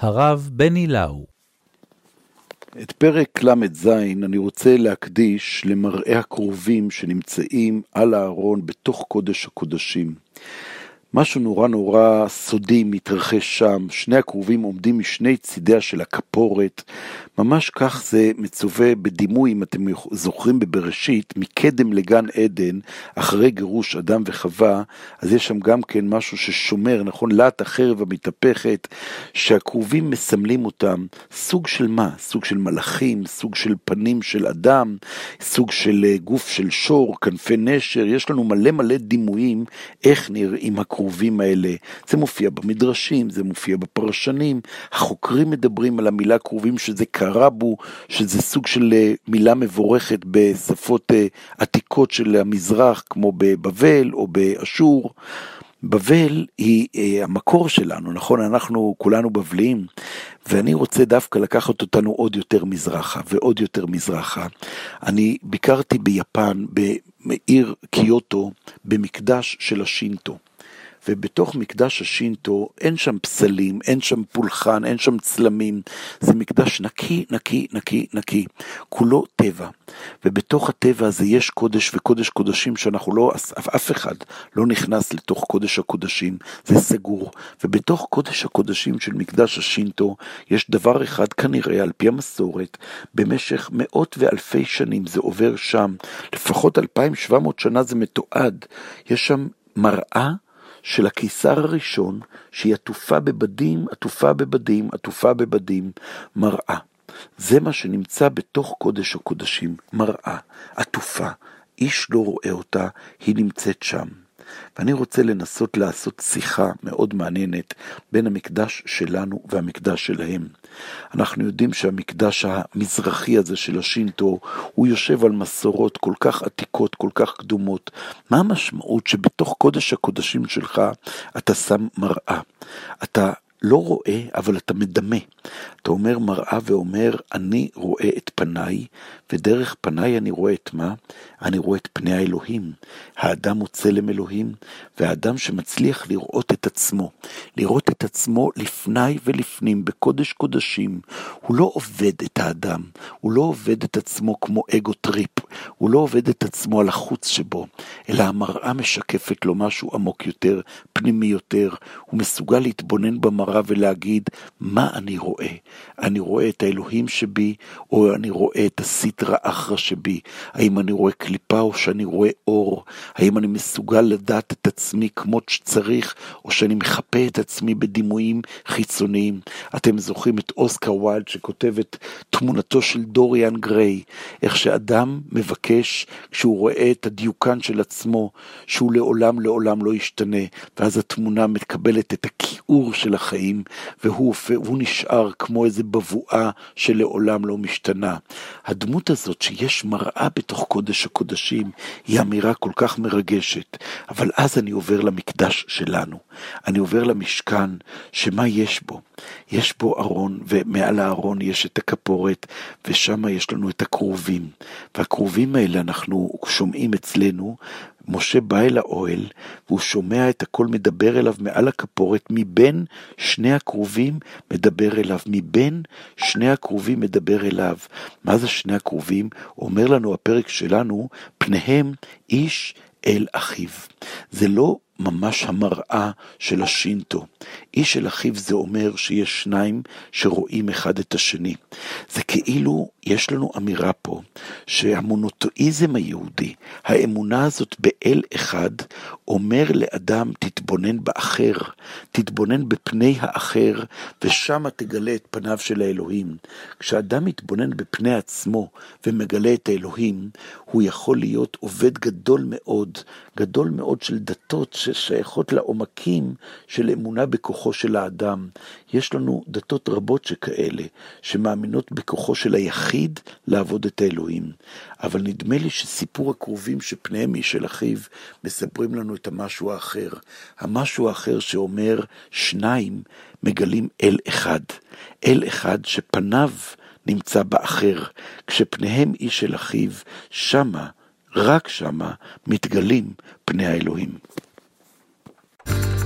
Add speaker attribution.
Speaker 1: הרב בני לאו.
Speaker 2: את פרק ל"ז אני רוצה להקדיש למראה הקרובים שנמצאים על הארון בתוך קודש הקודשים. משהו נורא נורא סודי מתרחש שם, שני הכרובים עומדים משני צידיה של הכפורת, ממש כך זה מצווה בדימוי, אם אתם זוכרים בבראשית, מקדם לגן עדן, אחרי גירוש אדם וחווה, אז יש שם גם כן משהו ששומר, נכון? להט החרב המתהפכת, שהכרובים מסמלים אותם, סוג של מה? סוג של מלאכים, סוג של פנים של אדם, סוג של אה, גוף של שור, כנפי נשר, יש לנו מלא מלא דימויים איך נראים הכרובים האלה. זה מופיע במדרשים, זה מופיע בפרשנים, החוקרים מדברים על המילה כרובים שזה קרה. קרבו, שזה סוג של אה, מילה מבורכת בשפות אה, עתיקות של המזרח, כמו בבבל או באשור. בבל היא אה, המקור שלנו, נכון? אנחנו כולנו בבליים, ואני רוצה דווקא לקחת אותנו עוד יותר מזרחה ועוד יותר מזרחה. אני ביקרתי ביפן, בעיר קיוטו, במקדש של השינטו. ובתוך מקדש השינטו אין שם פסלים, אין שם פולחן, אין שם צלמים, זה מקדש נקי, נקי, נקי, נקי, כולו טבע. ובתוך הטבע הזה יש קודש וקודש קודשים שאנחנו לא, אף, אחד לא נכנס לתוך קודש הקודשים, זה סגור. ובתוך קודש הקודשים של מקדש השינטו יש דבר אחד כנראה, על פי המסורת, במשך מאות ואלפי שנים זה עובר שם, לפחות 2,700 שנה זה מתועד, יש שם מראה של הקיסר הראשון, שהיא עטופה בבדים, עטופה בבדים, עטופה בבדים, מראה. זה מה שנמצא בתוך קודש הקודשים, מראה, עטופה. איש לא רואה אותה, היא נמצאת שם. ואני רוצה לנסות לעשות שיחה מאוד מעניינת בין המקדש שלנו והמקדש שלהם. אנחנו יודעים שהמקדש המזרחי הזה של השינטו, הוא יושב על מסורות כל כך עתיקות, כל כך קדומות. מה המשמעות שבתוך קודש הקודשים שלך אתה שם מראה? אתה לא רואה, אבל אתה מדמה. אתה אומר מראה ואומר, אני רואה את פניי, ודרך פניי אני רואה את מה? אני רואה את פני האלוהים. האדם הוא צלם אלוהים, והאדם שמצליח לראות את עצמו, לראות את עצמו לפני ולפנים, בקודש קודשים, הוא לא עובד את האדם, הוא לא עובד את עצמו כמו ego trip, הוא לא עובד את עצמו על החוץ שבו, אלא המראה משקפת לו משהו עמוק יותר, פנימי יותר, הוא מסוגל להתבונן במראה ולהגיד, מה אני רואה? אני רואה את האלוהים שבי, או אני רואה את הסיטרא אחרא שבי? האם אני רואה קליפה או שאני רואה אור? האם אני מסוגל לדעת את עצמי כמות שצריך, או שאני מחפה את עצמי בדימויים חיצוניים? אתם זוכרים את אוסקר ויילד שכותב את תמונתו של דוריאן גריי, איך שאדם מבקש, כשהוא רואה את הדיוקן של עצמו, שהוא לעולם לעולם לא ישתנה, ואז התמונה מקבלת את הכיעור של החיים, והוא, והוא נשאר כמו איזה בבואה שלעולם לא משתנה. הדמות הזאת שיש מראה בתוך קודש הקודשים, היא אמירה כל כך מרגשת, אבל אז אני עובר למקדש שלנו, אני עובר למשכן, שמה יש בו? יש בו ארון, ומעל הארון יש את הכפורת, ושם יש לנו את הכרובים. והכרובים האלה אנחנו שומעים אצלנו, משה בא אל האוהל, והוא שומע את הכל מדבר אליו מעל הכפורת, מבין שני הכרובים מדבר אליו, מבין שני הכרובים מדבר אליו. מה זה שני הכרובים? אומר לנו הפרק שלנו, פניהם איש אל אחיו. זה לא ממש המראה של השינטו. איש אל אחיו זה אומר שיש שניים שרואים אחד את השני. זה כאילו יש לנו אמירה פה שהמונותואיזם היהודי, האמונה הזאת באל אחד, אומר לאדם תתבונן באחר, תתבונן בפני האחר, ושם תגלה את פניו של האלוהים. כשאדם מתבונן בפני עצמו ומגלה את האלוהים, הוא יכול להיות עובד גדול מאוד, גדול מאוד של דתות ששייכות לעומקים של אמונה בכוחו של האדם. יש לנו דתות רבות שכאלה, שמאמינות בכוחו של היחיד לעבוד את האלוהים. אבל נדמה לי שסיפור הקרובים שפניהם איש אל אחיו, מספרים לנו את המשהו האחר. המשהו האחר שאומר, אומר, שניים מגלים אל אחד, אל אחד שפניו נמצא באחר, כשפניהם איש אל אחיו, שמה, רק שמה, מתגלים פני האלוהים. thank you